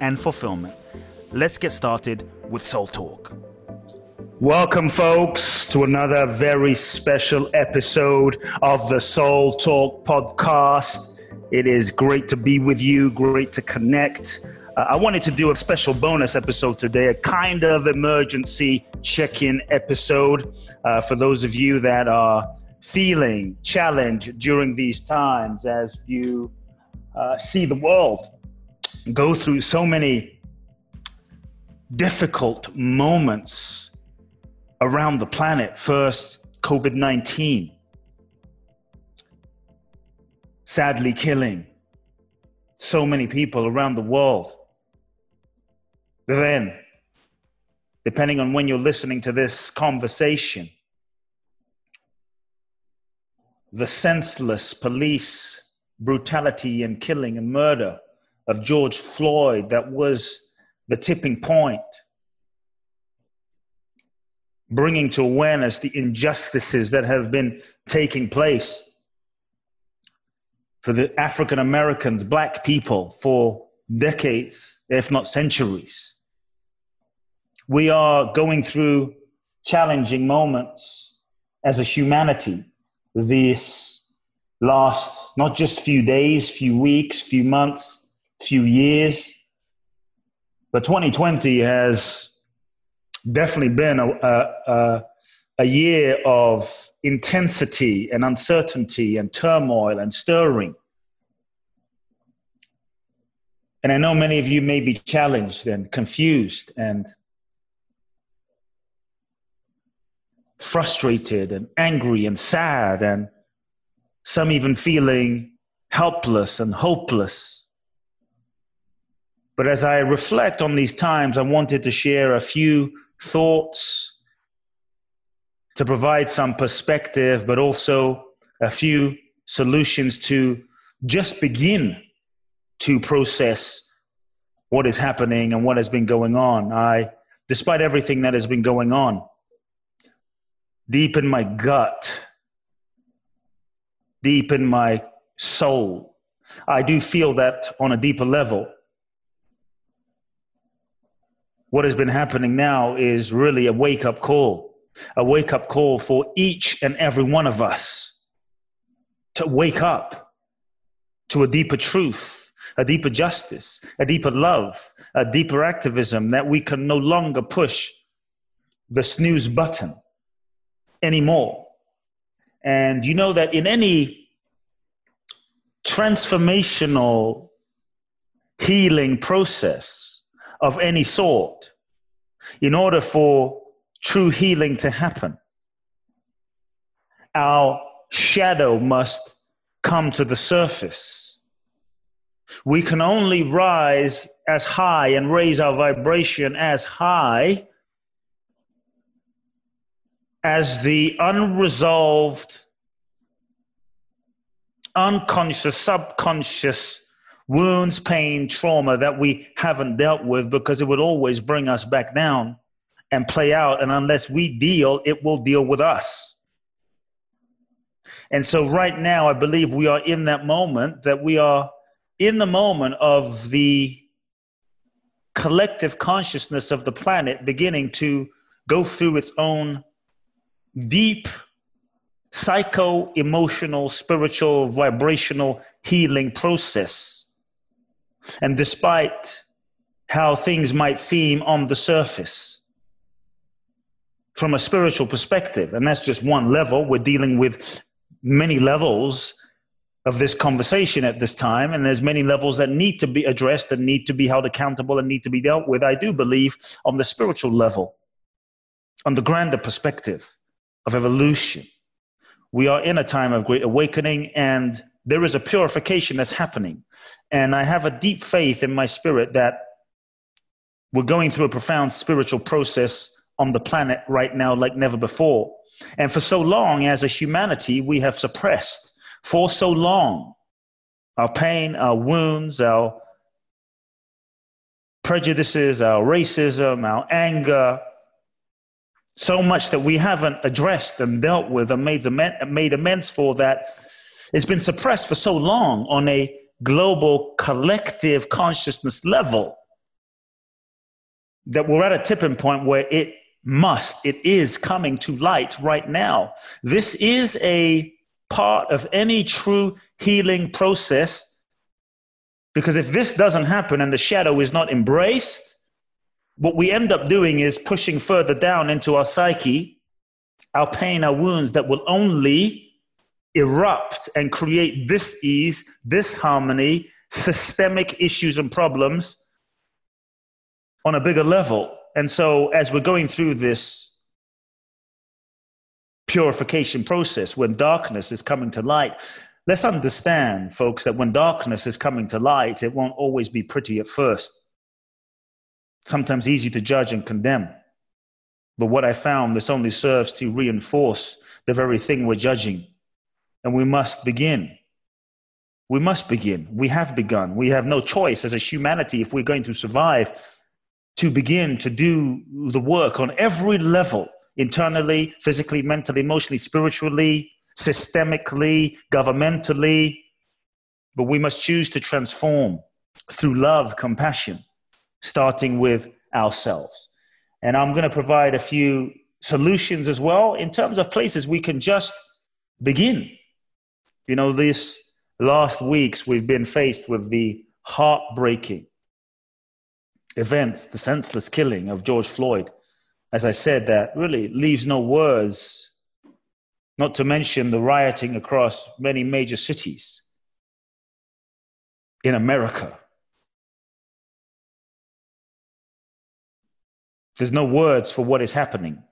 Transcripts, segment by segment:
and fulfillment. Let's get started with Soul Talk. Welcome, folks, to another very special episode of the Soul Talk podcast. It is great to be with you, great to connect. Uh, I wanted to do a special bonus episode today, a kind of emergency check in episode uh, for those of you that are feeling challenged during these times as you uh, see the world go through so many difficult moments around the planet. First, COVID 19, sadly killing so many people around the world. Then, depending on when you're listening to this conversation, the senseless police brutality and killing and murder of George Floyd that was the tipping point, bringing to awareness the injustices that have been taking place for the African Americans, black people, for decades, if not centuries. We are going through challenging moments as a humanity this last not just few days, few weeks, few months, few years, but 2020 has definitely been a, a, a year of intensity and uncertainty and turmoil and stirring. And I know many of you may be challenged and confused and frustrated and angry and sad, and some even feeling helpless and hopeless. But as I reflect on these times, I wanted to share a few thoughts to provide some perspective, but also a few solutions to just begin to process what is happening and what has been going on. I, despite everything that has been going on, deep in my gut, deep in my soul, I do feel that on a deeper level. What has been happening now is really a wake up call, a wake up call for each and every one of us to wake up to a deeper truth, a deeper justice, a deeper love, a deeper activism that we can no longer push the snooze button anymore. And you know that in any transformational healing process of any sort, in order for true healing to happen, our shadow must come to the surface. We can only rise as high and raise our vibration as high as the unresolved, unconscious, subconscious wounds, pain, trauma that we haven't dealt with because it would always bring us back down and play out. And unless we deal, it will deal with us. And so, right now, I believe we are in that moment that we are in the moment of the collective consciousness of the planet beginning to go through its own deep psycho emotional, spiritual, vibrational healing process. And despite how things might seem on the surface, from a spiritual perspective, and that's just one level, we're dealing with many levels of this conversation at this time, and there's many levels that need to be addressed and need to be held accountable and need to be dealt with. I do believe on the spiritual level, on the grander perspective of evolution. We are in a time of great awakening, and there is a purification that's happening. And I have a deep faith in my spirit that we're going through a profound spiritual process on the planet right now, like never before. And for so long, as a humanity, we have suppressed for so long our pain, our wounds, our prejudices, our racism, our anger, so much that we haven't addressed and dealt with and made, made amends for that it's been suppressed for so long on a global collective consciousness level that we're at a tipping point where it must, it is coming to light right now. This is a part of any true healing process because if this doesn't happen and the shadow is not embraced, what we end up doing is pushing further down into our psyche, our pain, our wounds that will only erupt and create this ease, this harmony, systemic issues and problems on a bigger level. And so, as we're going through this purification process, when darkness is coming to light, let's understand, folks, that when darkness is coming to light, it won't always be pretty at first. Sometimes easy to judge and condemn. But what I found, this only serves to reinforce the very thing we're judging. And we must begin. We must begin. We have begun. We have no choice as a humanity if we're going to survive to begin to do the work on every level internally, physically, mentally, emotionally, spiritually, systemically, governmentally. But we must choose to transform through love, compassion, starting with ourselves. And I'm going to provide a few solutions as well in terms of places we can just begin. You know, these last weeks we've been faced with the heartbreaking events, the senseless killing of George Floyd, as I said, that really leaves no words, not to mention the rioting across many major cities in America. There's no words for what is happening.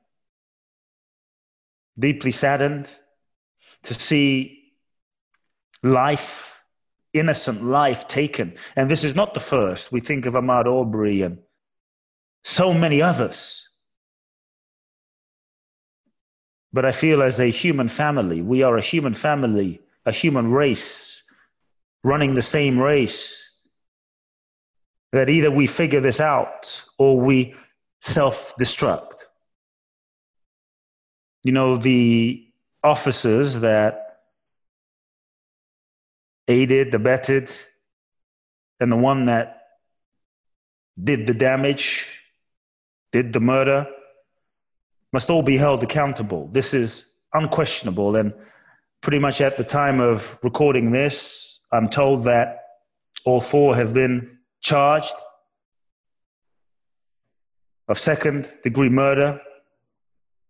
Deeply saddened to see life innocent life taken. And this is not the first. We think of Ahmaud Arbery and so many others. But I feel as a human family, we are a human family, a human race, running the same race, that either we figure this out or we self destruct. You know, the officers that aided, abetted, and the one that did the damage, did the murder, must all be held accountable. This is unquestionable. And pretty much at the time of recording this, I'm told that all four have been charged of second degree murder,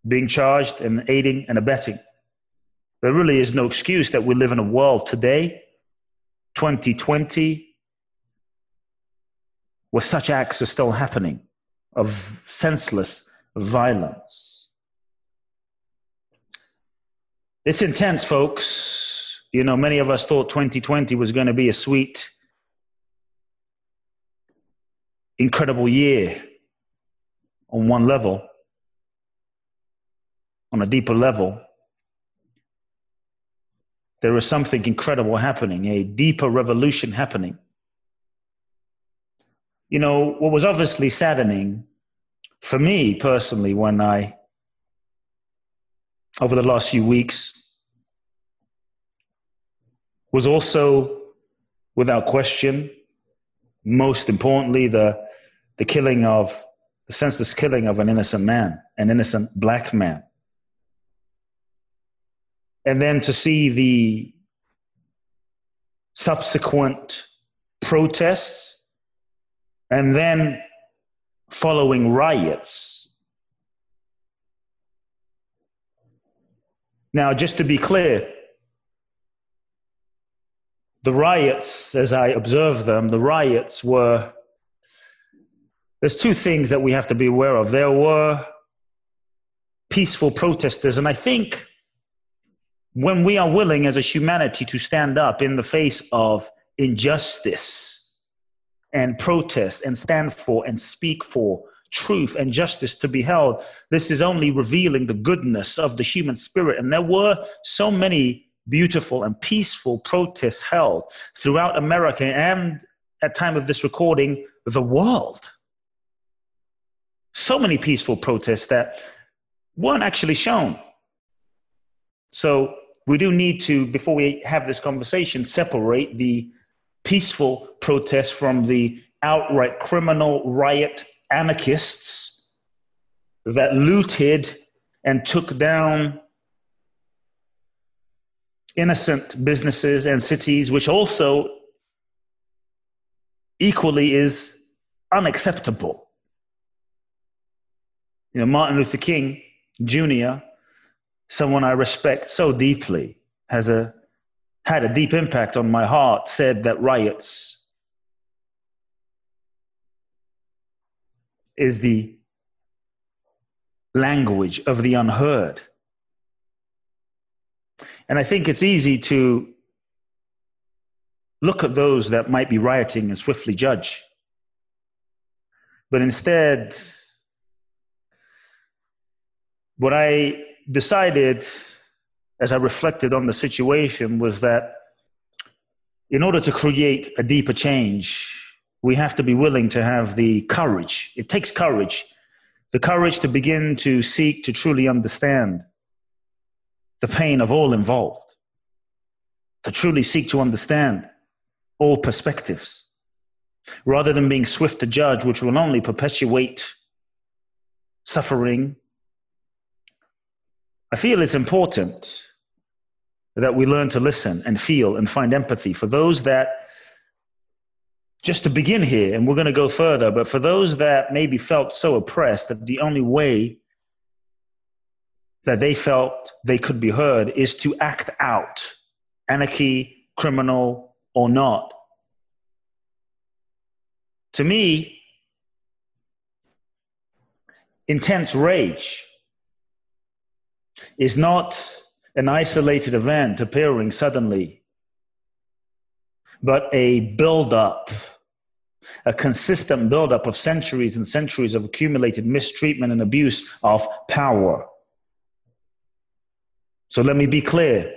being charged and aiding and abetting. There really is no excuse that we live in a world today 2020, where such acts are still happening of senseless violence. It's intense, folks. You know, many of us thought 2020 was going to be a sweet, incredible year on one level, on a deeper level there is something incredible happening, a deeper revolution happening. You know, what was obviously saddening for me personally when I, over the last few weeks, was also, without question, most importantly, the, the killing of, the senseless killing of an innocent man, an innocent black man and then to see the subsequent protests and then following riots. Now, just to be clear, the riots, as I observe them, the riots were. There's two things that we have to be aware of. There were peaceful protesters, and I think when we are willing as a humanity to stand up in the face of injustice and protest and stand for and speak for truth and justice to be held, this is only revealing the goodness of the human spirit. And there were so many beautiful and peaceful protests held throughout America and at time of this recording, the world. So many peaceful protests that weren't actually shown. So we do need to, before we have this conversation, separate the peaceful protests from the outright criminal riot anarchists that looted and took down innocent businesses and cities, which also equally is unacceptable. You know, Martin Luther King Jr., someone I respect so deeply, has a had a deep impact on my heart, said that riots is the language of the unheard. And I think it's easy to look at those that might be rioting and swiftly judge. But instead, what I decided as I reflected on the situation was that in order to create a deeper change, we have to be willing to have the courage. It takes courage, the courage to begin to seek to truly understand the pain of all involved, to truly seek to understand all perspectives, rather than being swift to judge, which will only perpetuate suffering. I feel it's important that we learn to listen and feel and find empathy for those that, just to begin here, and we're going to go further, but for those that maybe felt so oppressed that the only way that they felt they could be heard is to act out anarchy, criminal, or not. To me, intense rage is not an isolated event appearing suddenly, but a build-up, a consistent build-up of centuries and centuries of accumulated mistreatment and abuse of power. So let me be clear.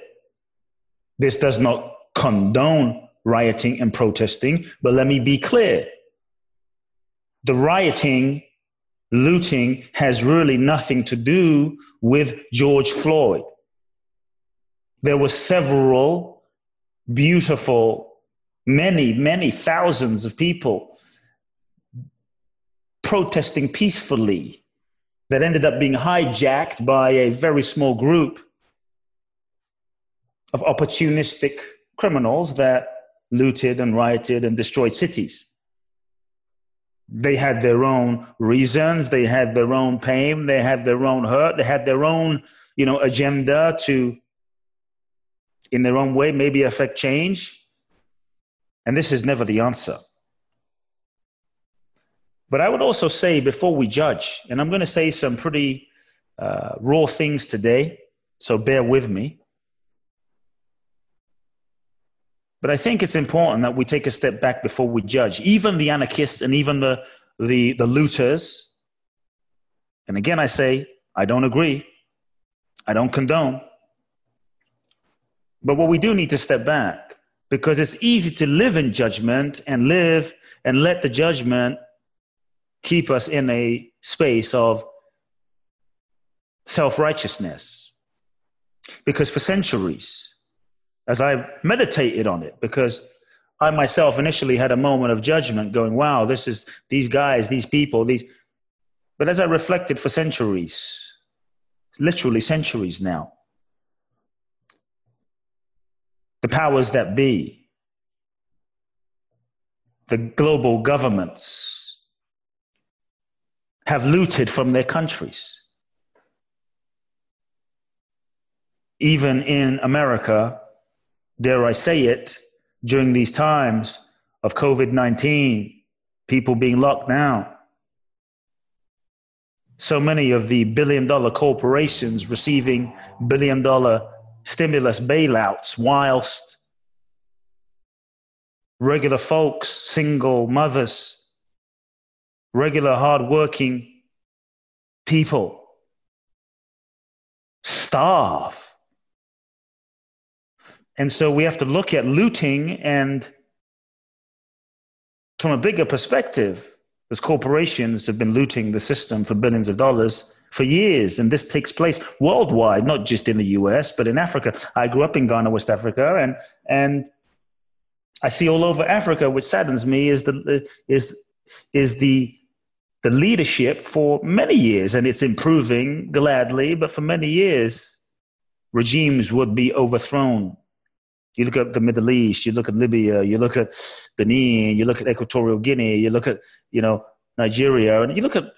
This does not condone rioting and protesting, but let me be clear. The rioting, looting has really nothing to do with George Floyd. There were several beautiful, many, many thousands of people protesting peacefully that ended up being hijacked by a very small group of opportunistic criminals that looted and rioted and destroyed cities. They had their own reasons, they had their own pain, they had their own hurt, they had their own, you know, agenda to in their own way maybe affect change. And this is never the answer. But I would also say before we judge, and I'm going to say some pretty uh, raw things today, so bear with me. But I think it's important that we take a step back before we judge. Even the anarchists and even the, the, the looters, and again, I say, I don't agree, I don't condone. But what we do need to step back because it's easy to live in judgment and live and let the judgment keep us in a space of self righteousness. Because for centuries, as I meditated on it because I myself initially had a moment of judgment going, wow, this is these guys, these people, these. But as I reflected for centuries, literally centuries now, the powers that be, the global governments have looted from their countries. Even in America, dare I say it, during these times of COVID 19, people being locked down. So many of the billion dollar corporations receiving billion dollar stimulus bailouts, whilst regular folks, single mothers, regular hardworking people starve. And so we have to look at looting and from a bigger perspective, as corporations have been looting the system for billions of dollars for years. And this takes place worldwide, not just in the US, but in Africa. I grew up in Ghana, West Africa, and, and I see all over Africa, which saddens me, is the, is, is the, the leadership for many years, and it's improving gladly, but for many years, regimes would be overthrown you look at the Middle East, you look at Libya, you look at Benin, you look at Equatorial Guinea, you look at, you know, Nigeria, and you look at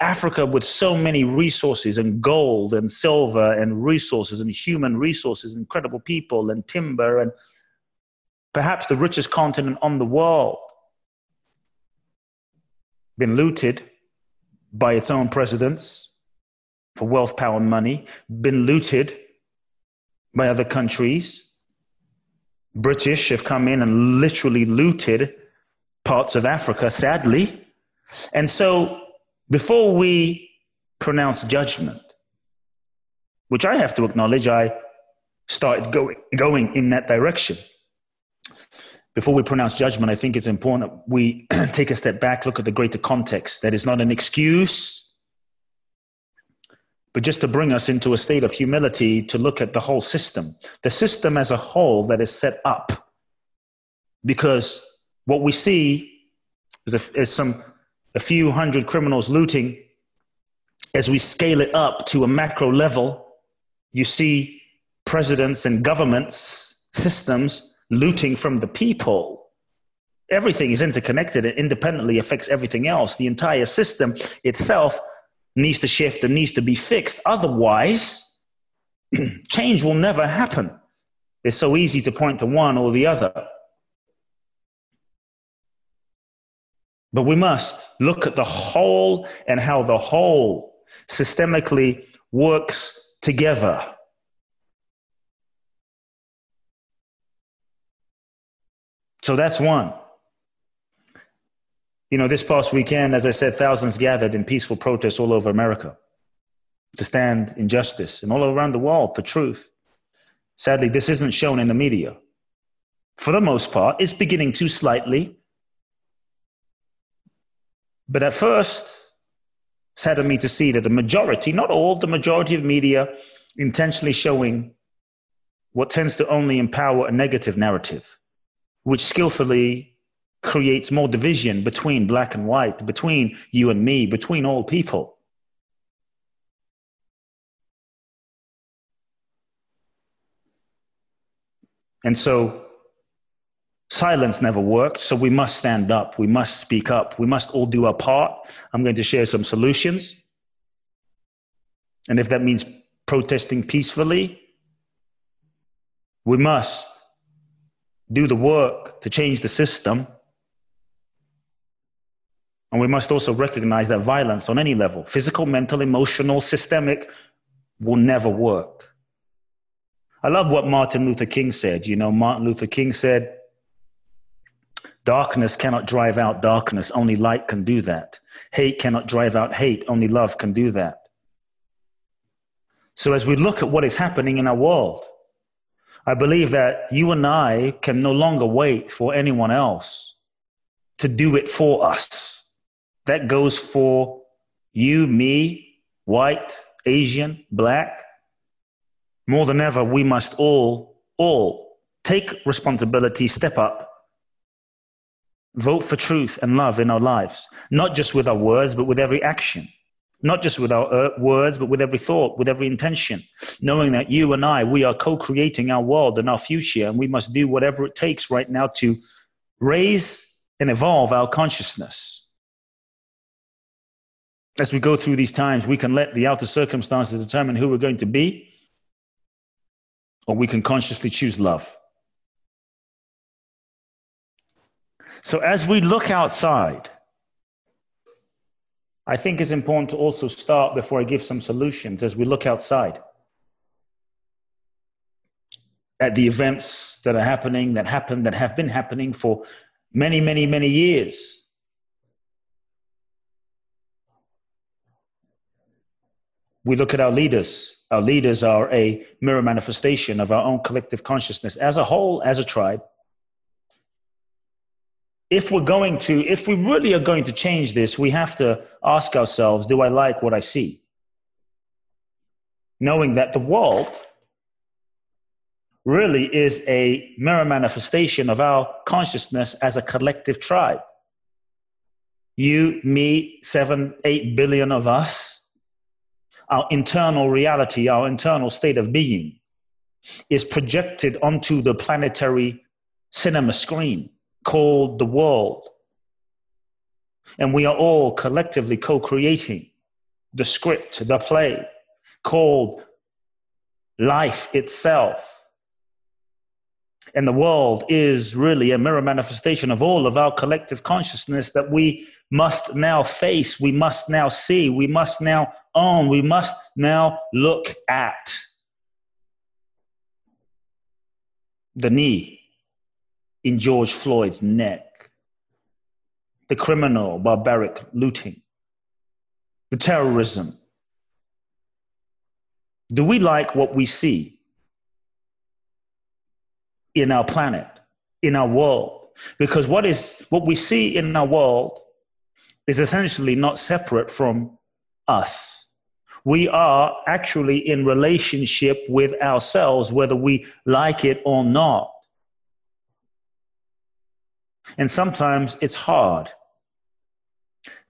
Africa with so many resources and gold and silver and resources and human resources, incredible people and timber, and perhaps the richest continent on the world, been looted by its own presidents for wealth, power, and money, been looted by other countries British have come in and literally looted parts of Africa, sadly. And so before we pronounce judgment, which I have to acknowledge, I started going, going in that direction. Before we pronounce judgment, I think it's important we take a step back, look at the greater context. That is not an excuse but just to bring us into a state of humility to look at the whole system, the system as a whole that is set up. Because what we see is, a, is some a few hundred criminals looting. As we scale it up to a macro level, you see presidents and governments, systems looting from the people. Everything is interconnected and independently affects everything else. The entire system itself needs to shift and needs to be fixed. Otherwise, change will never happen. It's so easy to point to one or the other. But we must look at the whole and how the whole systemically works together. So that's one. You know, this past weekend, as I said, thousands gathered in peaceful protests all over America to stand in justice and all around the world for truth. Sadly, this isn't shown in the media. For the most part, it's beginning to slightly. But at first, saddened me to see that the majority, not all, the majority of media intentionally showing what tends to only empower a negative narrative, which skillfully creates more division between black and white, between you and me, between all people. And so silence never worked. So we must stand up. We must speak up. We must all do our part. I'm going to share some solutions. And if that means protesting peacefully, we must do the work to change the system and we must also recognize that violence on any level, physical, mental, emotional, systemic, will never work. I love what Martin Luther King said. You know, Martin Luther King said, Darkness cannot drive out darkness, only light can do that. Hate cannot drive out hate, only love can do that. So, as we look at what is happening in our world, I believe that you and I can no longer wait for anyone else to do it for us that goes for you, me, white, Asian, black. More than ever, we must all, all take responsibility, step up, vote for truth and love in our lives, not just with our words, but with every action. Not just with our uh, words, but with every thought, with every intention, knowing that you and I, we are co creating our world and our future, and we must do whatever it takes right now to raise and evolve our consciousness as we go through these times, we can let the outer circumstances determine who we're going to be, or we can consciously choose love. So as we look outside, I think it's important to also start before I give some solutions as we look outside at the events that are happening, that happen, that have been happening for many, many, many years. We look at our leaders. Our leaders are a mirror manifestation of our own collective consciousness as a whole, as a tribe. If we're going to, if we really are going to change this, we have to ask ourselves do I like what I see? Knowing that the world really is a mirror manifestation of our consciousness as a collective tribe. You, me, seven, eight billion of us, our internal reality, our internal state of being is projected onto the planetary cinema screen called the world. And we are all collectively co creating the script, the play called life itself and the world is really a mirror manifestation of all of our collective consciousness that we must now face, we must now see, we must now own, we must now look at. The knee in George Floyd's neck, the criminal, barbaric looting, the terrorism. Do we like what we see? in our planet, in our world. Because what is what we see in our world is essentially not separate from us. We are actually in relationship with ourselves, whether we like it or not. And sometimes it's hard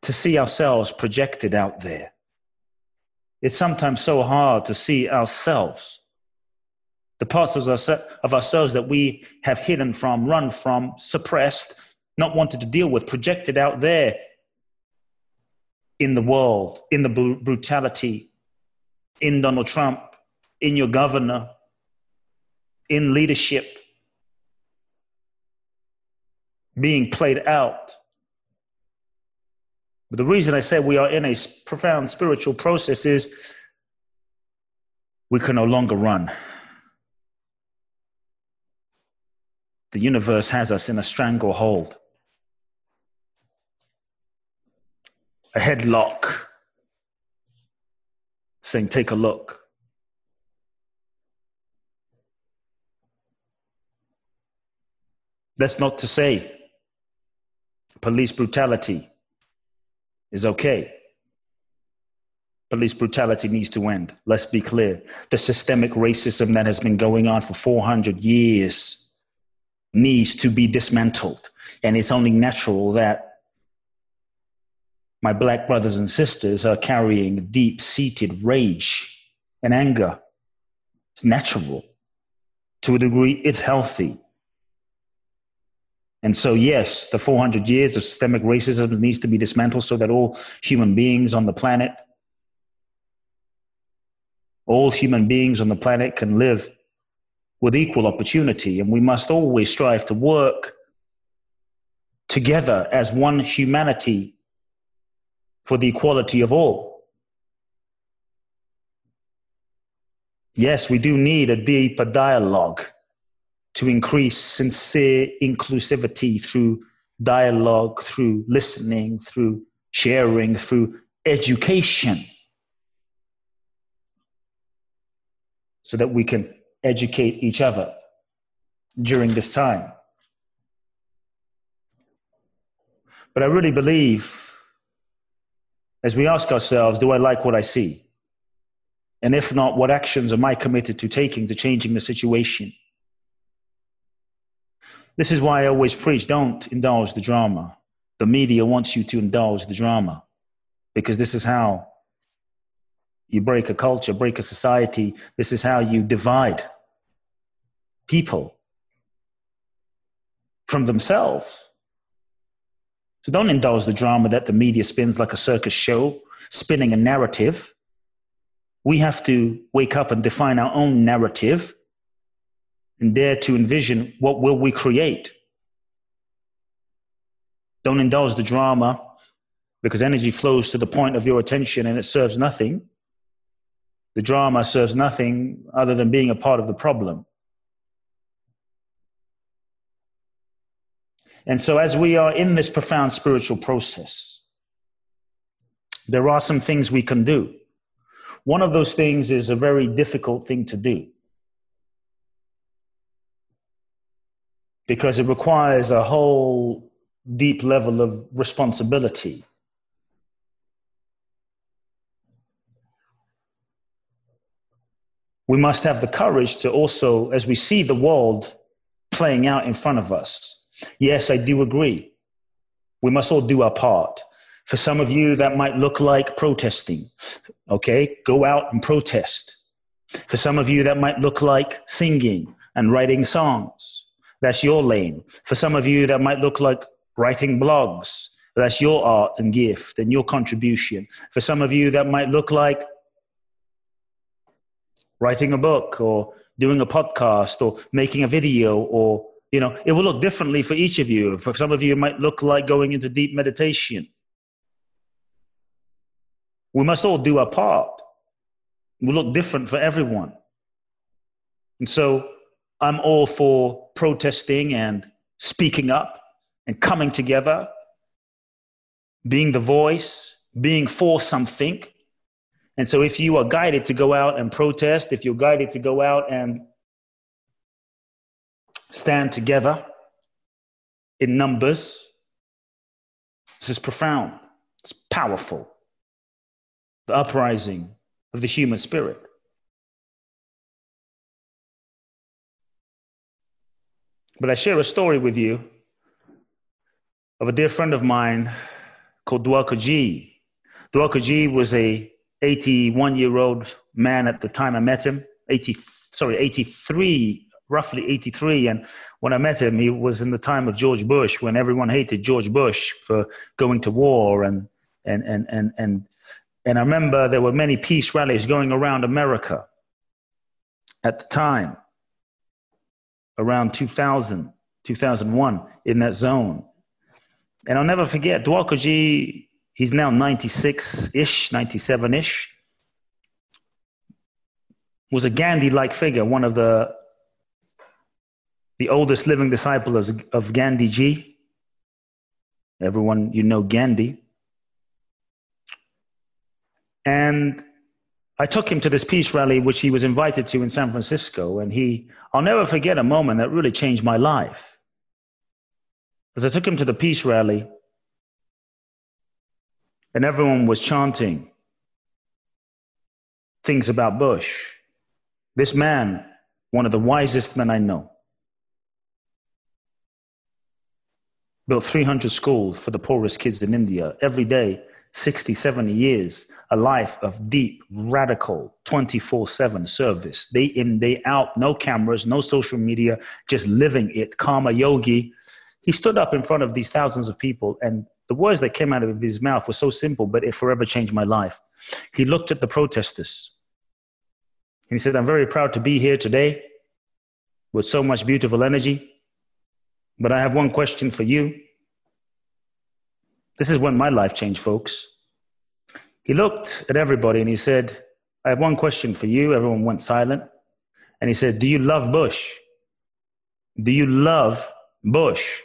to see ourselves projected out there. It's sometimes so hard to see ourselves the parts of, of ourselves that we have hidden from, run from, suppressed, not wanted to deal with, projected out there in the world, in the brutality, in Donald Trump, in your governor, in leadership, being played out. But the reason I say we are in a profound spiritual process is we can no longer run. The universe has us in a stranglehold, a headlock, saying, Take a look. That's not to say police brutality is okay. Police brutality needs to end. Let's be clear. The systemic racism that has been going on for 400 years needs to be dismantled. And it's only natural that my black brothers and sisters are carrying deep seated rage and anger. It's natural. To a degree, it's healthy. And so, yes, the 400 years of systemic racism needs to be dismantled so that all human beings on the planet, all human beings on the planet can live with equal opportunity. And we must always strive to work together as one humanity for the equality of all. Yes, we do need a deeper dialogue to increase sincere inclusivity through dialogue, through listening, through sharing, through education, so that we can educate each other during this time. But I really believe, as we ask ourselves, do I like what I see? And if not, what actions am I committed to taking to changing the situation? This is why I always preach don't indulge the drama. The media wants you to indulge the drama because this is how you break a culture, break a society. This is how you divide people from themselves. So don't indulge the drama that the media spins like a circus show, spinning a narrative. We have to wake up and define our own narrative and dare to envision what will we create. Don't indulge the drama because energy flows to the point of your attention and it serves nothing. The drama serves nothing other than being a part of the problem. And so, as we are in this profound spiritual process, there are some things we can do. One of those things is a very difficult thing to do because it requires a whole deep level of responsibility. We must have the courage to also, as we see the world playing out in front of us, Yes, I do agree. We must all do our part. For some of you, that might look like protesting. Okay, go out and protest. For some of you, that might look like singing and writing songs. That's your lane. For some of you, that might look like writing blogs. That's your art and gift and your contribution. For some of you, that might look like writing a book or doing a podcast or making a video or you know, it will look differently for each of you. For some of you, it might look like going into deep meditation. We must all do our part. It will look different for everyone. And so I'm all for protesting and speaking up and coming together, being the voice, being for something. And so if you are guided to go out and protest, if you're guided to go out and stand together in numbers. This is profound, it's powerful. The uprising of the human spirit. But I share a story with you of a dear friend of mine called Dwalkaji. Dwalkaji was a 81 year old man at the time I met him, 80, sorry, 83 roughly 83. And when I met him, he was in the time of George Bush when everyone hated George Bush for going to war. And, and, and, and, and, and I remember there were many peace rallies going around America at the time, around 2000, 2001, in that zone. And I'll never forget, Dwalkaji, he's now 96 ish, 97 ish, was a Gandhi like figure, one of the the oldest living disciple of, of Gandhi Ji. Everyone, you know Gandhi. And I took him to this peace rally, which he was invited to in San Francisco. And he, I'll never forget a moment that really changed my life. As I took him to the peace rally, and everyone was chanting things about Bush. This man, one of the wisest men I know, built 300 schools for the poorest kids in India every day, 60, 70 years, a life of deep, radical, 24 7 service, day in, day out, no cameras, no social media, just living it, karma yogi. He stood up in front of these thousands of people, and the words that came out of his mouth were so simple, but it forever changed my life. He looked at the protesters and he said, I'm very proud to be here today with so much beautiful energy. But I have one question for you. This is when my life changed, folks. He looked at everybody and he said, I have one question for you. Everyone went silent. And he said, Do you love Bush? Do you love Bush?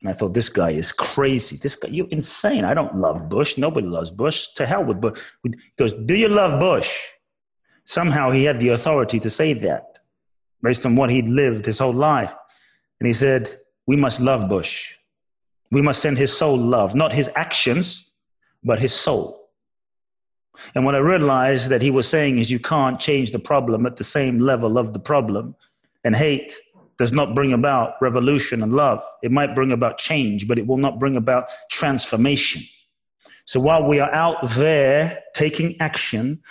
And I thought, this guy is crazy. This guy, you're insane. I don't love Bush. Nobody loves Bush. To hell with Bush. He goes, Do you love Bush? Somehow he had the authority to say that based on what he'd lived his whole life. And he said, we must love Bush. We must send his soul love, not his actions, but his soul. And what I realized that he was saying is you can't change the problem at the same level of the problem. And hate does not bring about revolution and love. It might bring about change, but it will not bring about transformation. So while we are out there taking action,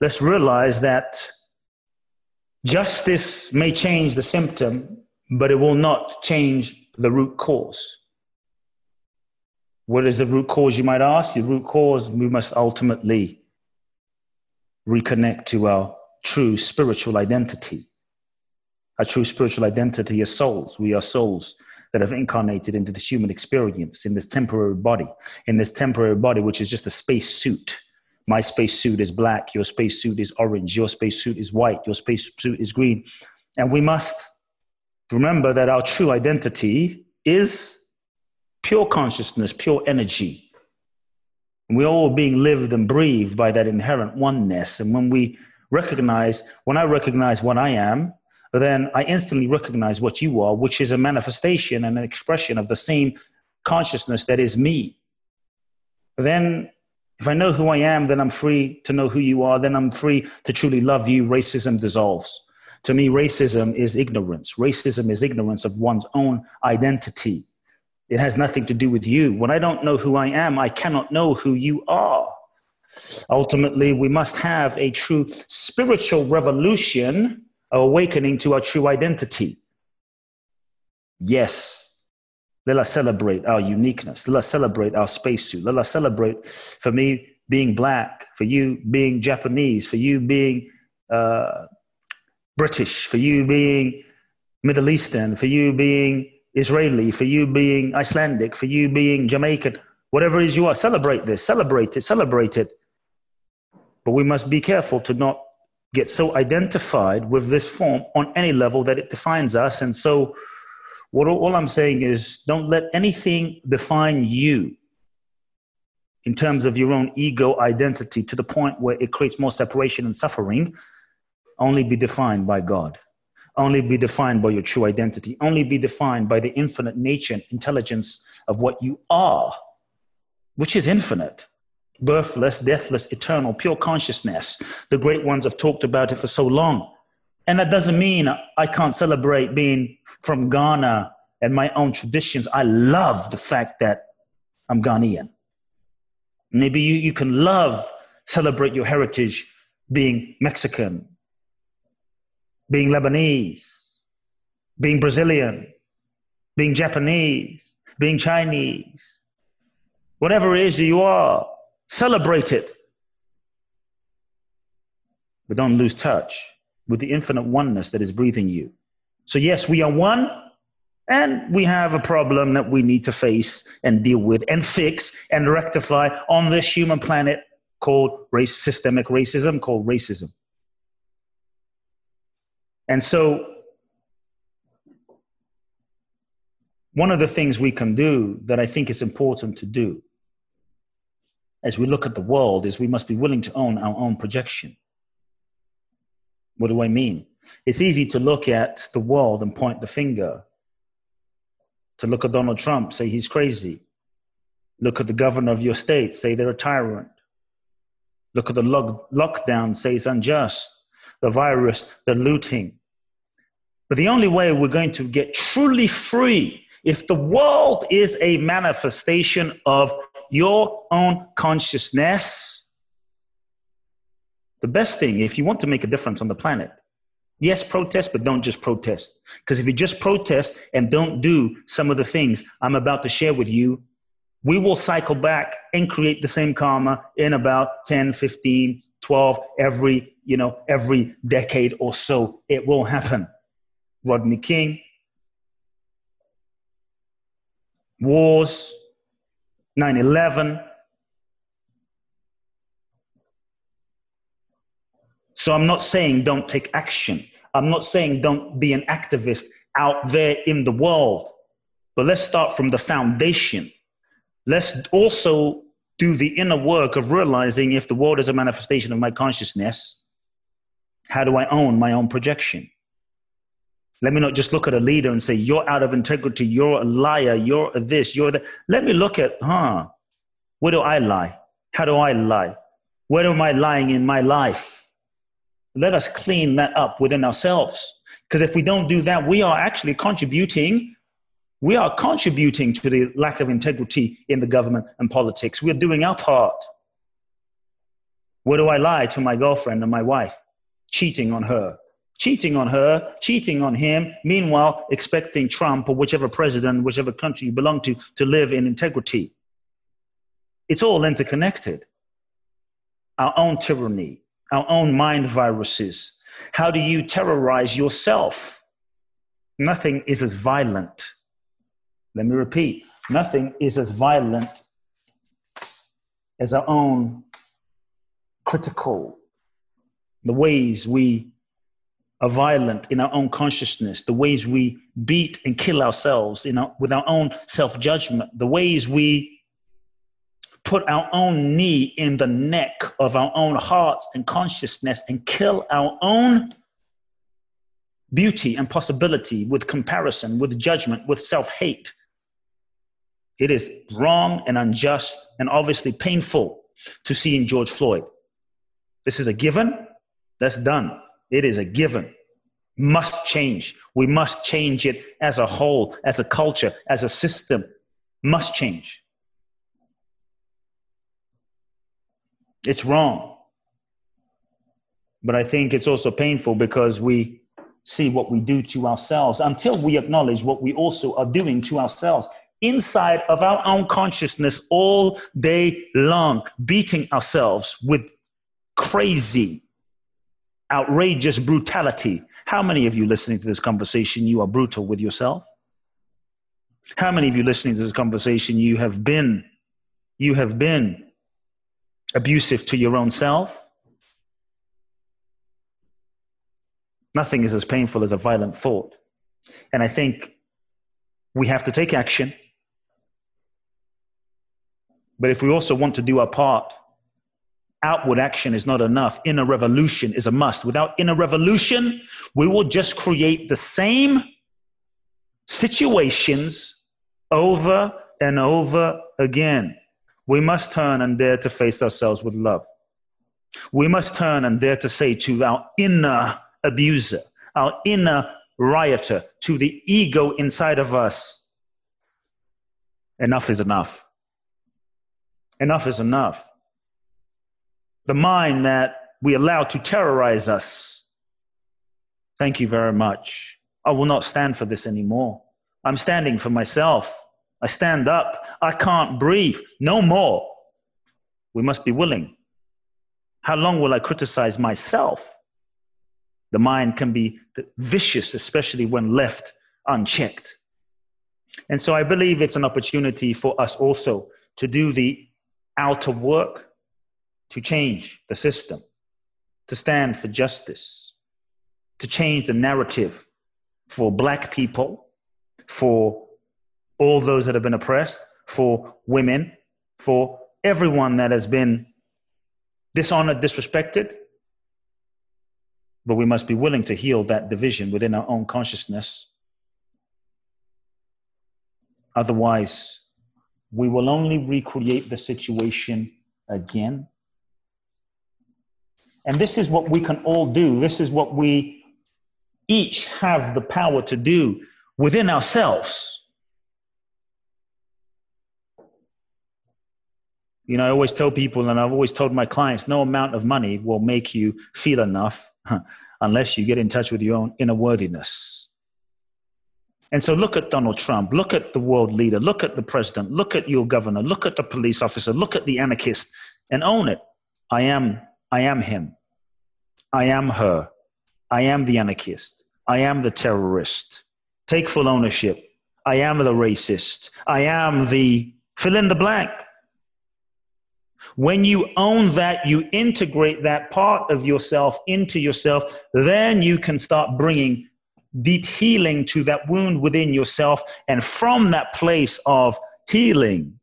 let's realize that justice may change the symptom, but it will not change the root cause. What is the root cause, you might ask? The root cause, we must ultimately reconnect to our true spiritual identity. Our true spiritual identity is souls. We are souls that have incarnated into this human experience in this temporary body, in this temporary body, which is just a space suit. My space suit is black, your space suit is orange, your space suit is white, your space suit is green. And we must remember that our true identity is pure consciousness, pure energy. We're all being lived and breathed by that inherent oneness. And when we recognize, when I recognize what I am, then I instantly recognize what you are, which is a manifestation and an expression of the same consciousness that is me. Then, if I know who I am, then I'm free to know who you are, then I'm free to truly love you. Racism dissolves. To me, racism is ignorance. Racism is ignorance of one's own identity. It has nothing to do with you. When I don't know who I am, I cannot know who you are. Ultimately, we must have a true spiritual revolution, awakening to our true identity. Yes, let us celebrate our uniqueness. Let us celebrate our spacesuit. Let us celebrate, for me, being black, for you being Japanese, for you being uh, British, for you being Middle Eastern, for you being Israeli, for you being Icelandic, for you being Jamaican, whatever it is you are, celebrate this, celebrate it, celebrate it. But we must be careful to not get so identified with this form on any level that it defines us. And so, what all I'm saying is don't let anything define you in terms of your own ego identity to the point where it creates more separation and suffering. Only be defined by God only be defined by your true identity, only be defined by the infinite nature and intelligence of what you are, which is infinite, birthless, deathless, eternal, pure consciousness. The great ones have talked about it for so long. And that doesn't mean I can't celebrate being from Ghana and my own traditions. I love the fact that I'm Ghanaian. Maybe you, you can love, celebrate your heritage being Mexican being Lebanese, being Brazilian, being Japanese, being Chinese, whatever it is that you are, celebrate it. But don't lose touch with the infinite oneness that is breathing you. So, yes, we are one, and we have a problem that we need to face and deal with and fix and rectify on this human planet called race, systemic racism, called racism. And so, one of the things we can do that I think is important to do as we look at the world is we must be willing to own our own projection. What do I mean? It's easy to look at the world and point the finger. To look at Donald Trump, say he's crazy. Look at the governor of your state, say they're a tyrant. Look at the lock- lockdown, say it's unjust. The virus, the looting, but the only way we're going to get truly free if the world is a manifestation of your own consciousness, the best thing, if you want to make a difference on the planet, yes, protest, but don't just protest. Because if you just protest and don't do some of the things I'm about to share with you, we will cycle back and create the same karma in about 10, 15, 12, every, you know, every decade or so. It will happen. Rodney King, wars, 9 11. So I'm not saying don't take action. I'm not saying don't be an activist out there in the world. But let's start from the foundation. Let's also do the inner work of realizing if the world is a manifestation of my consciousness, how do I own my own projection? Let me not just look at a leader and say, you're out of integrity, you're a liar, you're a this, you're that. Let me look at, huh, where do I lie? How do I lie? Where am I lying in my life? Let us clean that up within ourselves. Because if we don't do that, we are actually contributing. We are contributing to the lack of integrity in the government and politics. We're doing our part. Where do I lie to my girlfriend and my wife? Cheating on her, cheating on her, cheating on him, meanwhile expecting Trump or whichever president, whichever country you belong to, to live in integrity. It's all interconnected. Our own tyranny, our own mind viruses. How do you terrorize yourself? Nothing is as violent Let me repeat nothing is as violent as our own critical, the ways we are violent in our own consciousness, the ways we beat and kill ourselves our, with our own self judgment, the ways we put our own knee in the neck of our own hearts and consciousness and kill our own beauty and possibility with comparison, with judgment, with self hate. It is wrong and unjust and obviously painful to see in George Floyd. This is a given. That's done. It is a given. Must change. We must change it as a whole, as a culture, as a system. Must change. It's wrong. But I think it's also painful because we see what we do to ourselves until we acknowledge what we also are doing to ourselves inside of our own consciousness all day long, beating ourselves with crazy, outrageous brutality. How many of you listening to this conversation, you are brutal with yourself? How many of you listening to this conversation, you have been, you have been abusive to your own self? Nothing is as painful as a violent thought. And I think we have to take action. But if we also want to do our part, outward action is not enough. Inner revolution is a must. Without inner revolution, we will just create the same situations over and over again. We must turn and dare to face ourselves with love. We must turn and dare to say to our inner abuser, our inner rioter, to the ego inside of us, enough is enough. Enough is enough. The mind that we allow to terrorize us. Thank you very much. I will not stand for this anymore. I'm standing for myself. I stand up. I can't breathe. No more. We must be willing. How long will I criticize myself? The mind can be vicious, especially when left unchecked. And so I believe it's an opportunity for us also to do the outer work to change the system, to stand for justice, to change the narrative for black people, for all those that have been oppressed, for women, for everyone that has been dishonored, disrespected. But we must be willing to heal that division within our own consciousness. Otherwise, we will only recreate the situation again. And this is what we can all do. This is what we each have the power to do within ourselves. You know, I always tell people, and I've always told my clients, no amount of money will make you feel enough unless you get in touch with your own inner worthiness. And so look at Donald Trump, look at the world leader, look at the president, look at your governor, look at the police officer, look at the anarchist, and own it. I am, I am him. I am her. I am the anarchist. I am the terrorist. Take full ownership. I am the racist. I am the fill in the blank. When you own that, you integrate that part of yourself into yourself, then you can start bringing deep healing to that wound within yourself. And from that place of healing,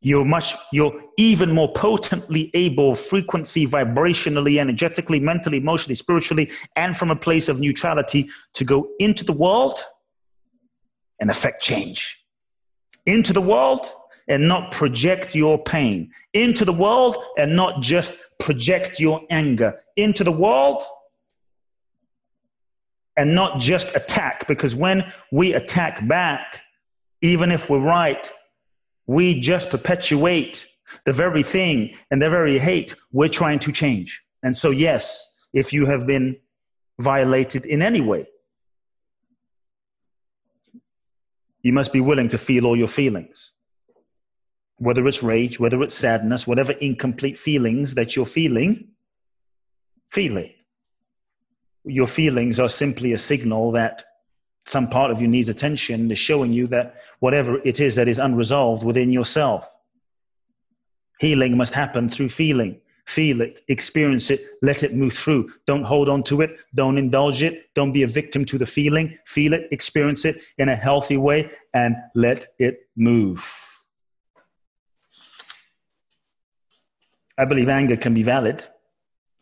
you're much, you're even more potently able, frequency, vibrationally, energetically, mentally, emotionally, spiritually, and from a place of neutrality to go into the world and affect change. Into the world and not project your pain into the world and not just project your anger into the world and not just attack. Because when we attack back, even if we're right, we just perpetuate the very thing and the very hate we're trying to change. And so, yes, if you have been violated in any way, you must be willing to feel all your feelings whether it's rage, whether it's sadness, whatever incomplete feelings that you're feeling, feel it. Your feelings are simply a signal that Some part of you needs attention. They're showing you that whatever it is that is unresolved within yourself. Healing must happen through feeling. Feel it, experience it, let it move through. Don't hold on to it. Don't indulge it. Don't be a victim to the feeling. Feel it, experience it in a healthy way, and let it move. I believe anger can be valid.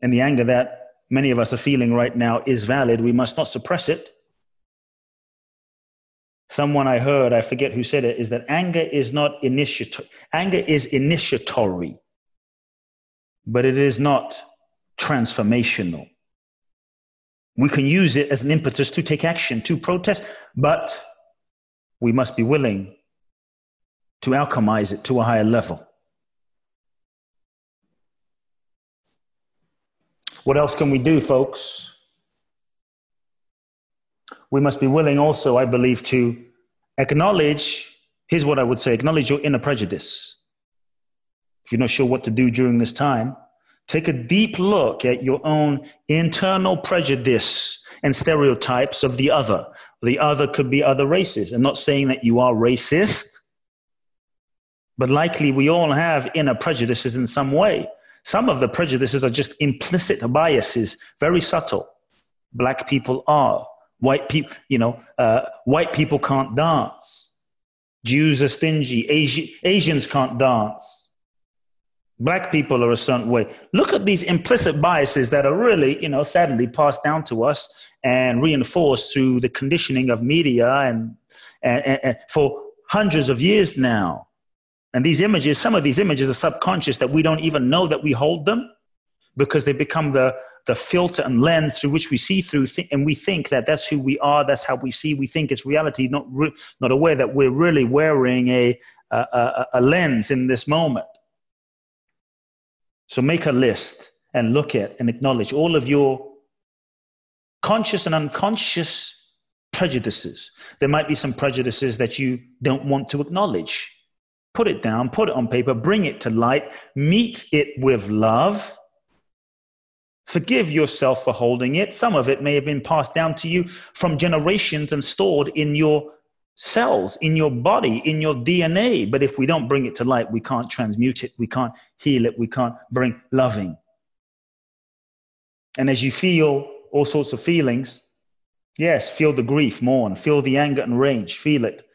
And the anger that many of us are feeling right now is valid. We must not suppress it. Someone I heard, I forget who said it, is that anger is not initiatory. Anger is initiatory, but it is not transformational. We can use it as an impetus to take action, to protest, but we must be willing to alchemize it to a higher level. What else can we do, folks? We must be willing also, I believe, to acknowledge here's what I would say acknowledge your inner prejudice. If you're not sure what to do during this time, take a deep look at your own internal prejudice and stereotypes of the other. The other could be other races. I'm not saying that you are racist, but likely we all have inner prejudices in some way. Some of the prejudices are just implicit biases, very subtle. Black people are. White people, you know, uh, white people can't dance. Jews are stingy. Asi- Asians can't dance. Black people are a certain way. Look at these implicit biases that are really, you know, sadly passed down to us and reinforced through the conditioning of media and, and, and, and for hundreds of years now. And these images, some of these images are subconscious that we don't even know that we hold them because they become the, the filter and lens through which we see through. Th- and we think that that's who we are, that's how we see. We think it's reality, not, re- not aware that we're really wearing a, a, a, a lens in this moment. So make a list and look at and acknowledge all of your conscious and unconscious prejudices. There might be some prejudices that you don't want to acknowledge Put it down, put it on paper, bring it to light, meet it with love. Forgive yourself for holding it. Some of it may have been passed down to you from generations and stored in your cells, in your body, in your DNA. But if we don't bring it to light, we can't transmute it, we can't heal it, we can't bring loving. And as you feel all sorts of feelings, yes, feel the grief, mourn, feel the anger and rage, feel it.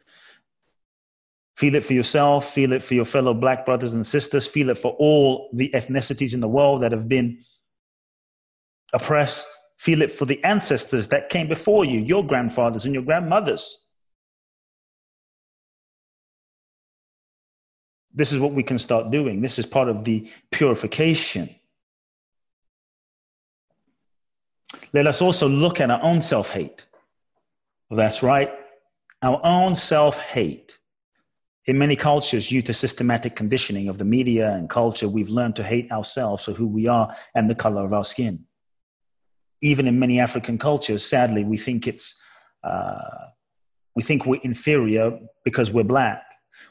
Feel it for yourself, feel it for your fellow black brothers and sisters, feel it for all the ethnicities in the world that have been oppressed. Feel it for the ancestors that came before you, your grandfathers and your grandmothers. This is what we can start doing. This is part of the purification. Let us also look at our own self hate. That's right, our own self hate. In many cultures, due to systematic conditioning of the media and culture, we've learned to hate ourselves for who we are and the color of our skin. Even in many African cultures, sadly, we think it's uh, we think we're inferior because we're black.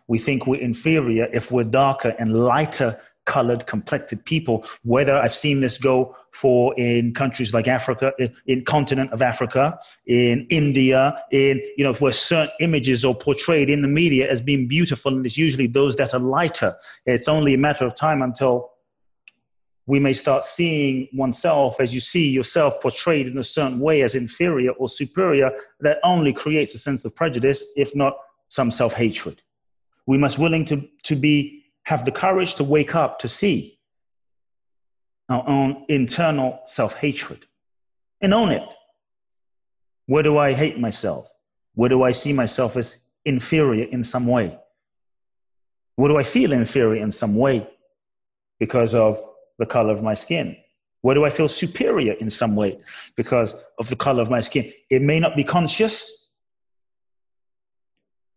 We think we're inferior if we're darker and lighter colored, complected people. Whether I've seen this go for in countries like Africa, in continent of Africa, in India, in you know where certain images are portrayed in the media as being beautiful, and it's usually those that are lighter. It's only a matter of time until we may start seeing oneself as you see yourself portrayed in a certain way as inferior or superior that only creates a sense of prejudice if not some self-hatred we must willing to, to be have the courage to wake up to see our own internal self hatred and own it. Where do I hate myself? Where do I see myself as inferior in some way? Where do I feel inferior in some way because of the color of my skin? Where do I feel superior in some way because of the color of my skin? It may not be conscious,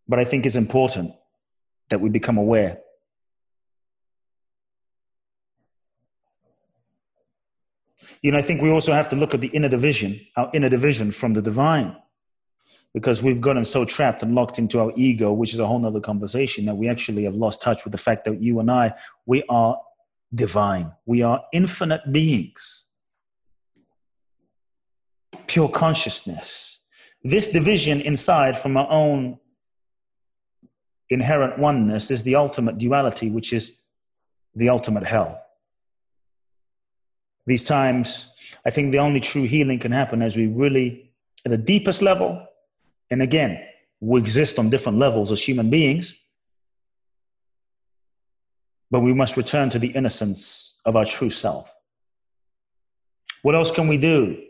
but I think it's important that we become aware You know, I think we also have to look at the inner division, our inner division from the divine, because we've gotten so trapped and locked into our ego, which is a whole nother conversation, that we actually have lost touch with the fact that you and I, we are divine. We are infinite beings, pure consciousness. This division inside from our own inherent oneness is the ultimate duality, which is the ultimate hell. These times, I think the only true healing can happen as we really, at the deepest level, and again, we exist on different levels as human beings, but we must return to the innocence of our true self. What else can we do?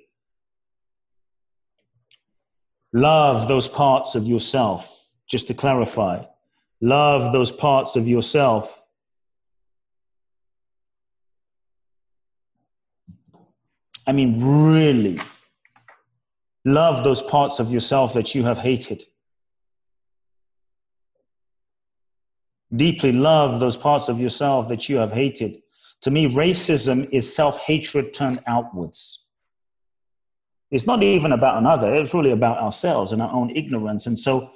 Love those parts of yourself, just to clarify. Love those parts of yourself. I mean, really love those parts of yourself that you have hated. Deeply love those parts of yourself that you have hated. To me, racism is self hatred turned outwards. It's not even about another, it's really about ourselves and our own ignorance. And so,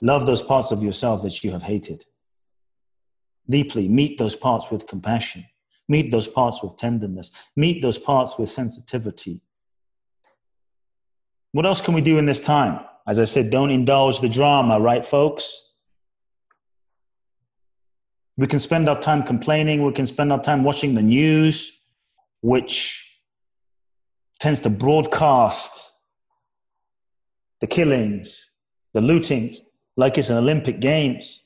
love those parts of yourself that you have hated. Deeply meet those parts with compassion, meet those parts with tenderness, meet those parts with sensitivity. What else can we do in this time? As I said, don't indulge the drama, right, folks? We can spend our time complaining, we can spend our time watching the news, which tends to broadcast the killings, the lootings, like it's an Olympic Games,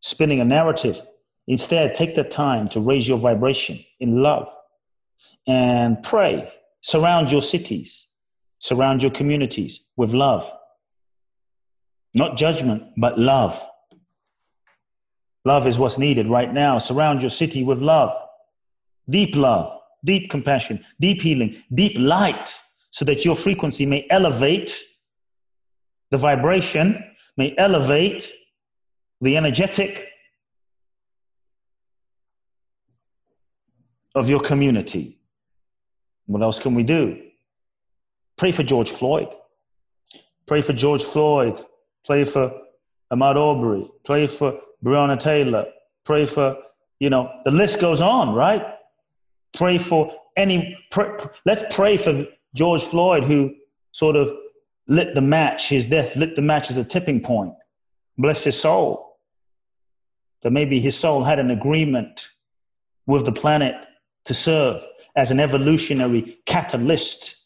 spinning a narrative. Instead, take the time to raise your vibration in love and pray. Surround your cities, surround your communities with love. Not judgment, but love. Love is what's needed right now. Surround your city with love, deep love deep compassion, deep healing, deep light, so that your frequency may elevate the vibration, may elevate the energetic of your community. What else can we do? Pray for George Floyd. Pray for George Floyd. Pray for Ahmaud Arbery. Pray for Breonna Taylor. Pray for, you know, the list goes on, right? pray for any, pray, let's pray for George Floyd, who sort of lit the match, his death lit the match as a tipping point. Bless his soul. That maybe his soul had an agreement with the planet to serve as an evolutionary catalyst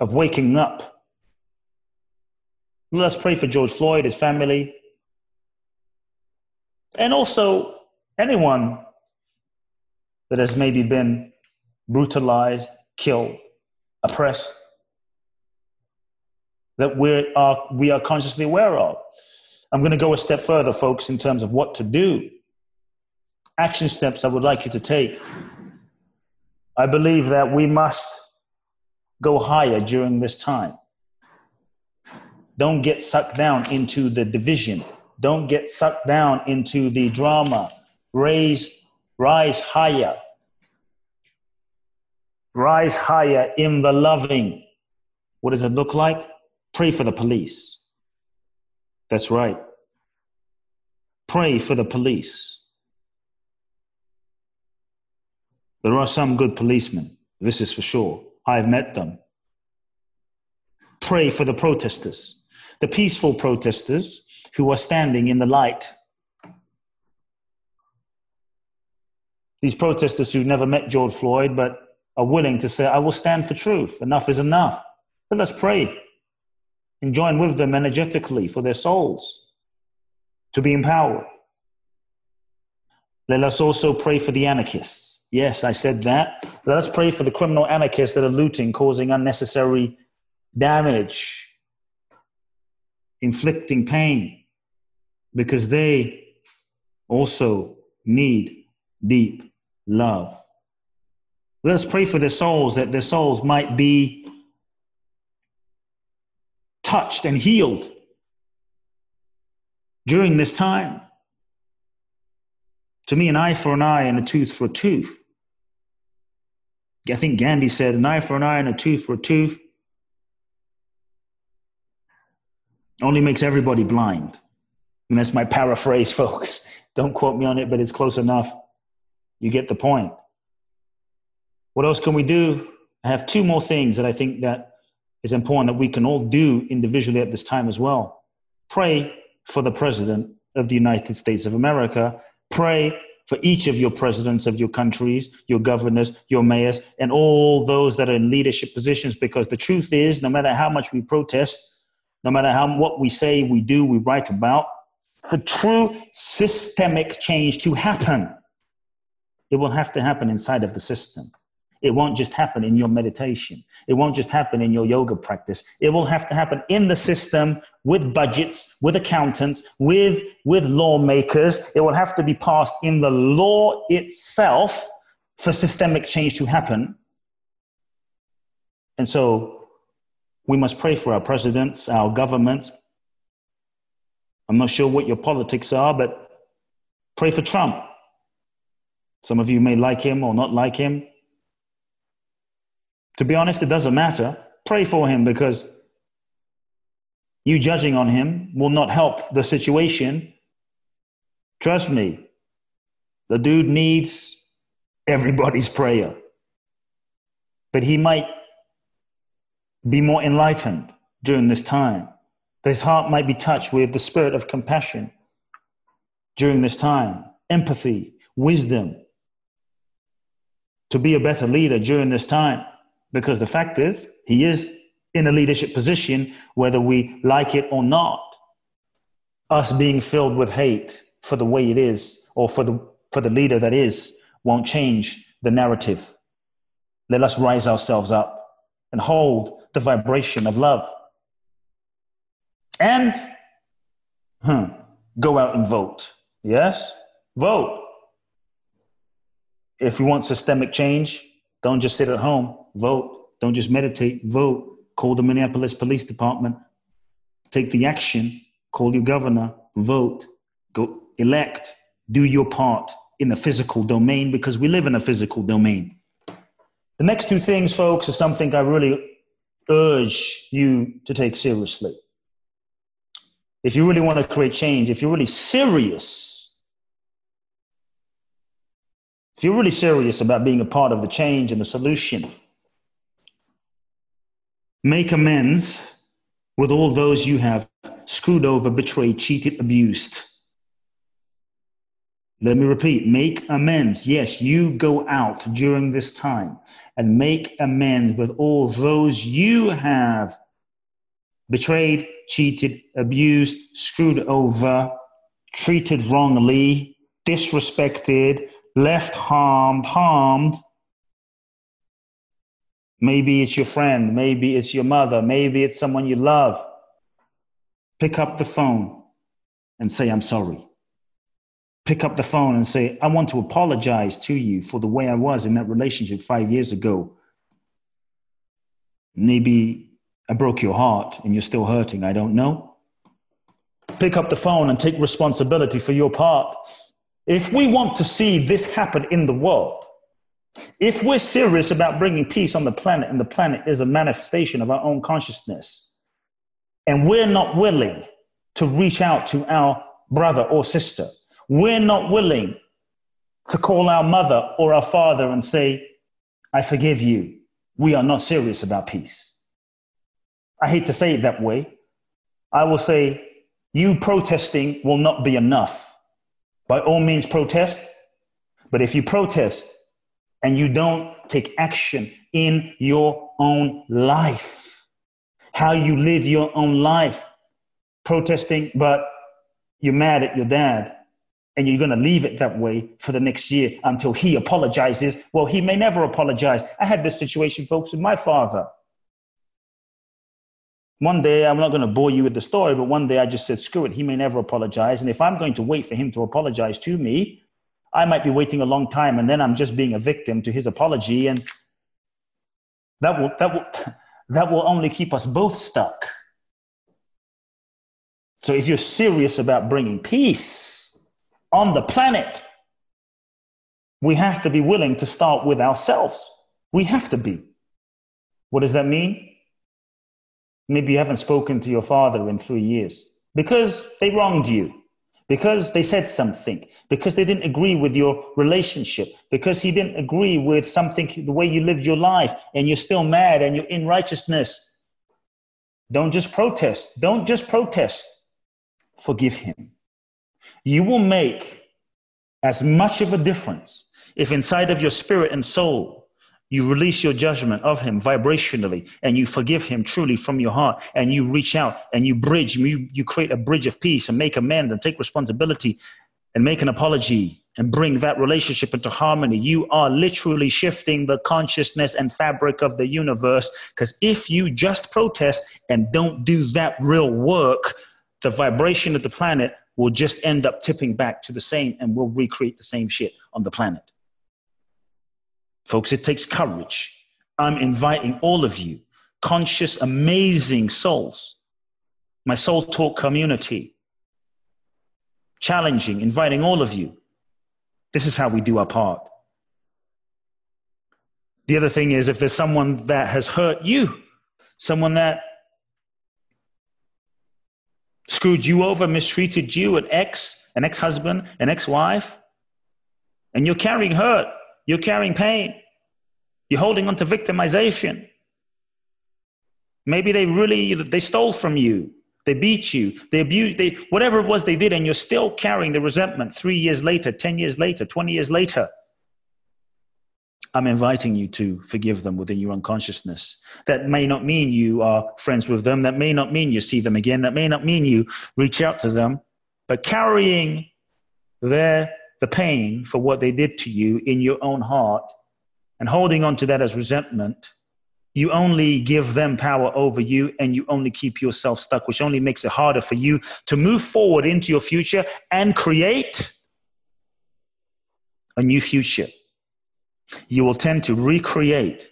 of waking up. Let's pray for George Floyd, his family, and also anyone that has maybe been brutalized, killed, oppressed, that we are, we are consciously aware of. I'm going to go a step further, folks, in terms of what to do. Action steps I would like you to take. I believe that we must go higher during this time. Don't get sucked down into the division. Don't get sucked down into the drama. Raise Rise higher. Rise higher in the loving. What does it look like? Pray for the police. That's right. Pray for the police. There are some good policemen. This is for sure. I've met them. Pray for the protesters, the peaceful protesters who are standing in the light these protesters who never met George Floyd but are willing to say, I will stand for truth. Enough is enough. Let us pray and join with them energetically for their souls to be empowered. Let us also pray for the anarchists. Yes, I said that. Let us pray for the criminal anarchists that are looting, causing unnecessary damage, inflicting pain, because they also need deep love. Let us pray for their souls that their souls might be touched and healed during this time. To me, an eye for an eye and a tooth for a tooth. I think Gandhi said, an eye for an eye and a tooth for a tooth only makes everybody blind. And that's my paraphrase, folks. Don't quote me on it, but it's close enough. You get the point. What else can we do? I have two more things that I think that is important that we can all do individually at this time as well. Pray for the President of the United States of America. Pray for each of your presidents of your countries, your governors, your mayors, and all those that are in leadership positions. Because the truth is, no matter how much we protest, no matter how what we say, we do, we write about, for true systemic change to happen, it will have to happen inside of the system. It won't just happen in your meditation. It won't just happen in your yoga practice. It will have to happen in the system with budgets, with accountants, with, with lawmakers. It will have to be passed in the law itself for systemic change to happen. And so we must pray for our presidents, our governments. I'm not sure what your politics are, but pray for Trump. Some of you may like him or not like him. To be honest, it doesn't matter. Pray for him because you judging on him will not help the situation. Trust me, the dude needs everybody's prayer. But he might be more enlightened during this time. His heart might be touched with the spirit of compassion during this time, empathy, wisdom, to be a better leader during this time. Because the fact is, he is in a leadership position, whether we like it or not. Us being filled with hate for the way it is, or for the, for the leader that is, won't change the narrative. Let us rise ourselves up and hold the vibration of love. And hmm, go out and vote. Yes? Vote. If we want systemic change, don't just sit at home vote. Don't just meditate, vote. Call the Minneapolis Police Department. Take the action. Call your governor. Vote. Go elect. Do your part in the physical domain because we live in a physical domain. The next two things, folks, are something I really urge you to take seriously. If you really want to create change, if you're really serious, if you're really serious about being a part of the change and the solution, Make amends with all those you have screwed over, betrayed, cheated, abused. Let me repeat make amends. Yes, you go out during this time and make amends with all those you have betrayed, cheated, abused, screwed over, treated wrongly, disrespected, left harmed, harmed, Maybe it's your friend. Maybe it's your mother. Maybe it's someone you love. Pick up the phone and say, I'm sorry. Pick up the phone and say, I want to apologize to you for the way I was in that relationship five years ago. Maybe I broke your heart and you're still hurting. I don't know. Pick up the phone and take responsibility for your part. If we want to see this happen in the world, if we're serious about bringing peace on the planet, and the planet is a manifestation of our own consciousness, and we're not willing to reach out to our brother or sister, we're not willing to call our mother or our father and say, I forgive you, we are not serious about peace. I hate to say it that way. I will say, you protesting will not be enough. By all means, protest. But if you protest and you don't take action in your own life, how you live your own life, protesting, but you're mad at your dad and you're going to leave it that way for the next year until he apologizes. Well, he may never apologize. I had this situation, folks, with my father. One day, I'm not going to bore you with the story, but one day I just said, screw it, he may never apologize. And if I'm going to wait for him to apologize to me, I might be waiting a long time and then I'm just being a victim to his apology. And that will, that will, that will only keep us both stuck. So if you're serious about bringing peace on the planet, we have to be willing to start with ourselves. We have to be. What does that mean? Maybe you haven't spoken to your father in three years because they wronged you because they said something, because they didn't agree with your relationship, because he didn't agree with something, the way you lived your life, and you're still mad and you're in righteousness. Don't just protest. Don't just protest. Forgive him. You will make as much of a difference if inside of your spirit and soul you release your judgment of him vibrationally and you forgive him truly from your heart and you reach out and you bridge, you, you create a bridge of peace and make amends and take responsibility and make an apology and bring that relationship into harmony, you are literally shifting the consciousness and fabric of the universe. Because if you just protest and don't do that real work, the vibration of the planet will just end up tipping back to the same and we'll recreate the same shit on the planet. Folks, it takes courage. I'm inviting all of you, conscious, amazing souls, my soul talk community, challenging, inviting all of you this is how we do our part. The other thing is if there's someone that has hurt you, someone that screwed you over, mistreated you, an ex, an ex husband, an ex wife, and you're carrying hurt, you're carrying pain, you're holding on to victimization. Maybe they really they stole from you. They beat you. They abused, they, whatever it was they did, and you're still carrying the resentment three years later, 10 years later, 20 years later. I'm inviting you to forgive them within your unconsciousness. That may not mean you are friends with them. That may not mean you see them again. That may not mean you reach out to them. But carrying their, the pain for what they did to you in your own heart and holding on to that as resentment you only give them power over you and you only keep yourself stuck, which only makes it harder for you to move forward into your future and create a new future. You will tend to recreate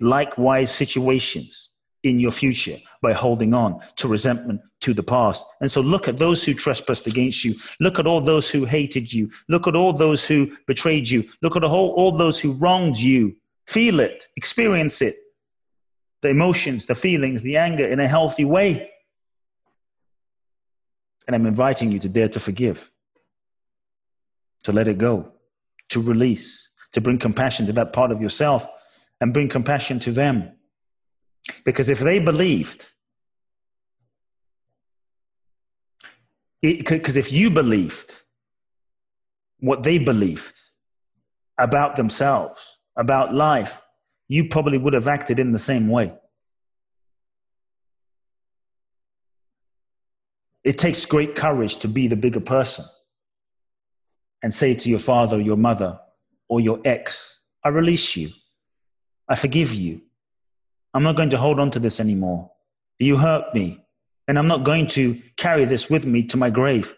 likewise situations in your future by holding on to resentment to the past. And so look at those who trespassed against you. Look at all those who hated you. Look at all those who betrayed you. Look at all, all those who wronged you. Feel it, experience it, the emotions, the feelings, the anger in a healthy way. And I'm inviting you to dare to forgive, to let it go, to release, to bring compassion to that part of yourself and bring compassion to them. Because if they believed, because if you believed what they believed about themselves, about life, you probably would have acted in the same way. It takes great courage to be the bigger person and say to your father your mother or your ex, I release you. I forgive you. I'm not going to hold on to this anymore. You hurt me, and I'm not going to carry this with me to my grave.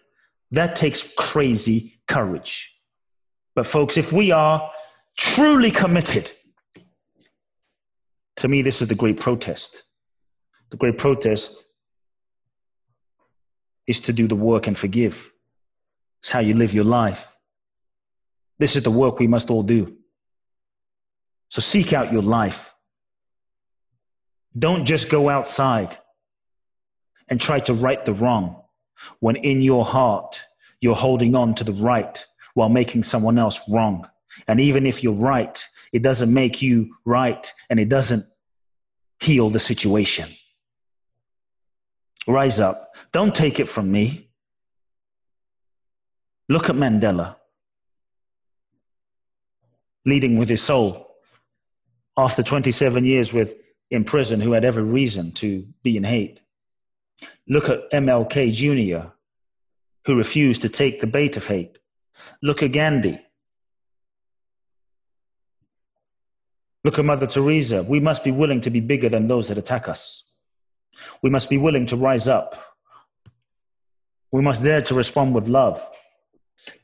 That takes crazy courage. But, folks, if we are truly committed to me, this is the great protest. The great protest is to do the work and forgive. It's how you live your life. This is the work we must all do. So seek out your life. Don't just go outside and try to right the wrong when in your heart you're holding on to the right while making someone else wrong. And even if you're right, it doesn't make you right and it doesn't heal the situation. Rise up. Don't take it from me. Look at Mandela leading with his soul after 27 years with in prison who had every reason to be in hate. Look at MLK Jr., who refused to take the bait of hate. Look at Gandhi, Look at Mother Teresa. We must be willing to be bigger than those that attack us. We must be willing to rise up. We must dare to respond with love.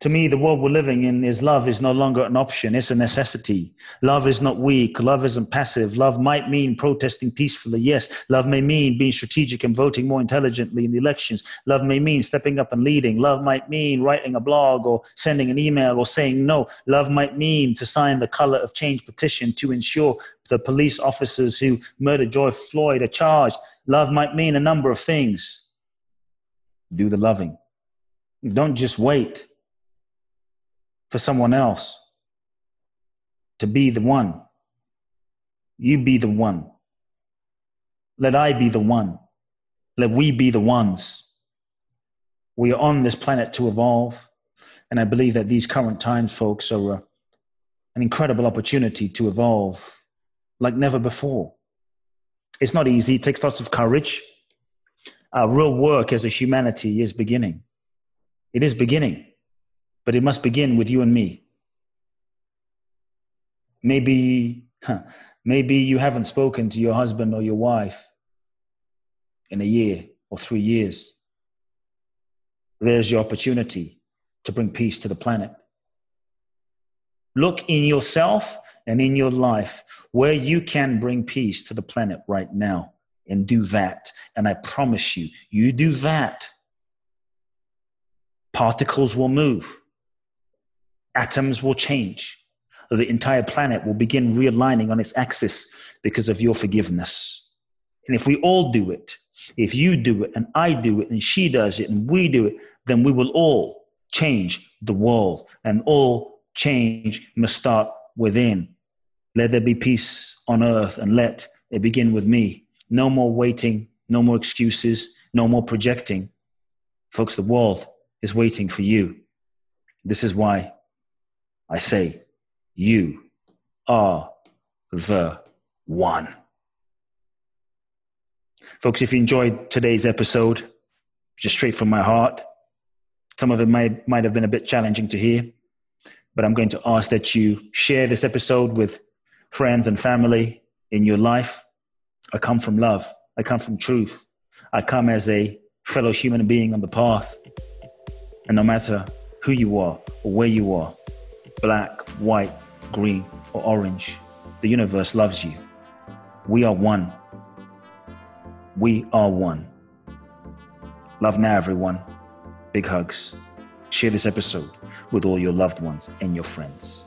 To me, the world we're living in is love is no longer an option, it's a necessity. Love is not weak, love isn't passive. Love might mean protesting peacefully, yes. Love may mean being strategic and voting more intelligently in the elections. Love may mean stepping up and leading. Love might mean writing a blog or sending an email or saying no. Love might mean to sign the color of change petition to ensure the police officers who murdered George Floyd are charged. Love might mean a number of things. Do the loving. Don't just wait for someone else to be the one. You be the one. Let I be the one Let we be the ones. We are on this planet to evolve. And I believe that these current times, folks, are an incredible opportunity to evolve like never before. It's not easy, it takes lots of courage. Our real work as a humanity is beginning. It is beginning, but it must begin with you and me. Maybe, maybe you haven't spoken to your husband or your wife in a year or three years. There's your opportunity to bring peace to the planet. Look in yourself and in your life where you can bring peace to the planet right now and do that. And I promise you, you do that, particles will move, atoms will change, the entire planet will begin realigning on its axis because of your forgiveness. And if we all do it, if you do it and I do it and she does it and we do it, then we will all change the world and all change must start within. Let there be peace on earth and let it begin with me. No more waiting, no more excuses, no more projecting. Folks, the world is waiting for you. This is why I say you are the one. Folks, if you enjoyed today's episode, just straight from my heart, some of it might, might have been a bit challenging to hear, but I'm going to ask that you share this episode with friends and family in your life. I come from love, I come from truth, I come as a fellow human being on the path. And no matter who you are or where you are, black, white, green, or orange, the universe loves you. We are one. We are one. Love now, everyone. Big hugs. Share this episode with all your loved ones and your friends.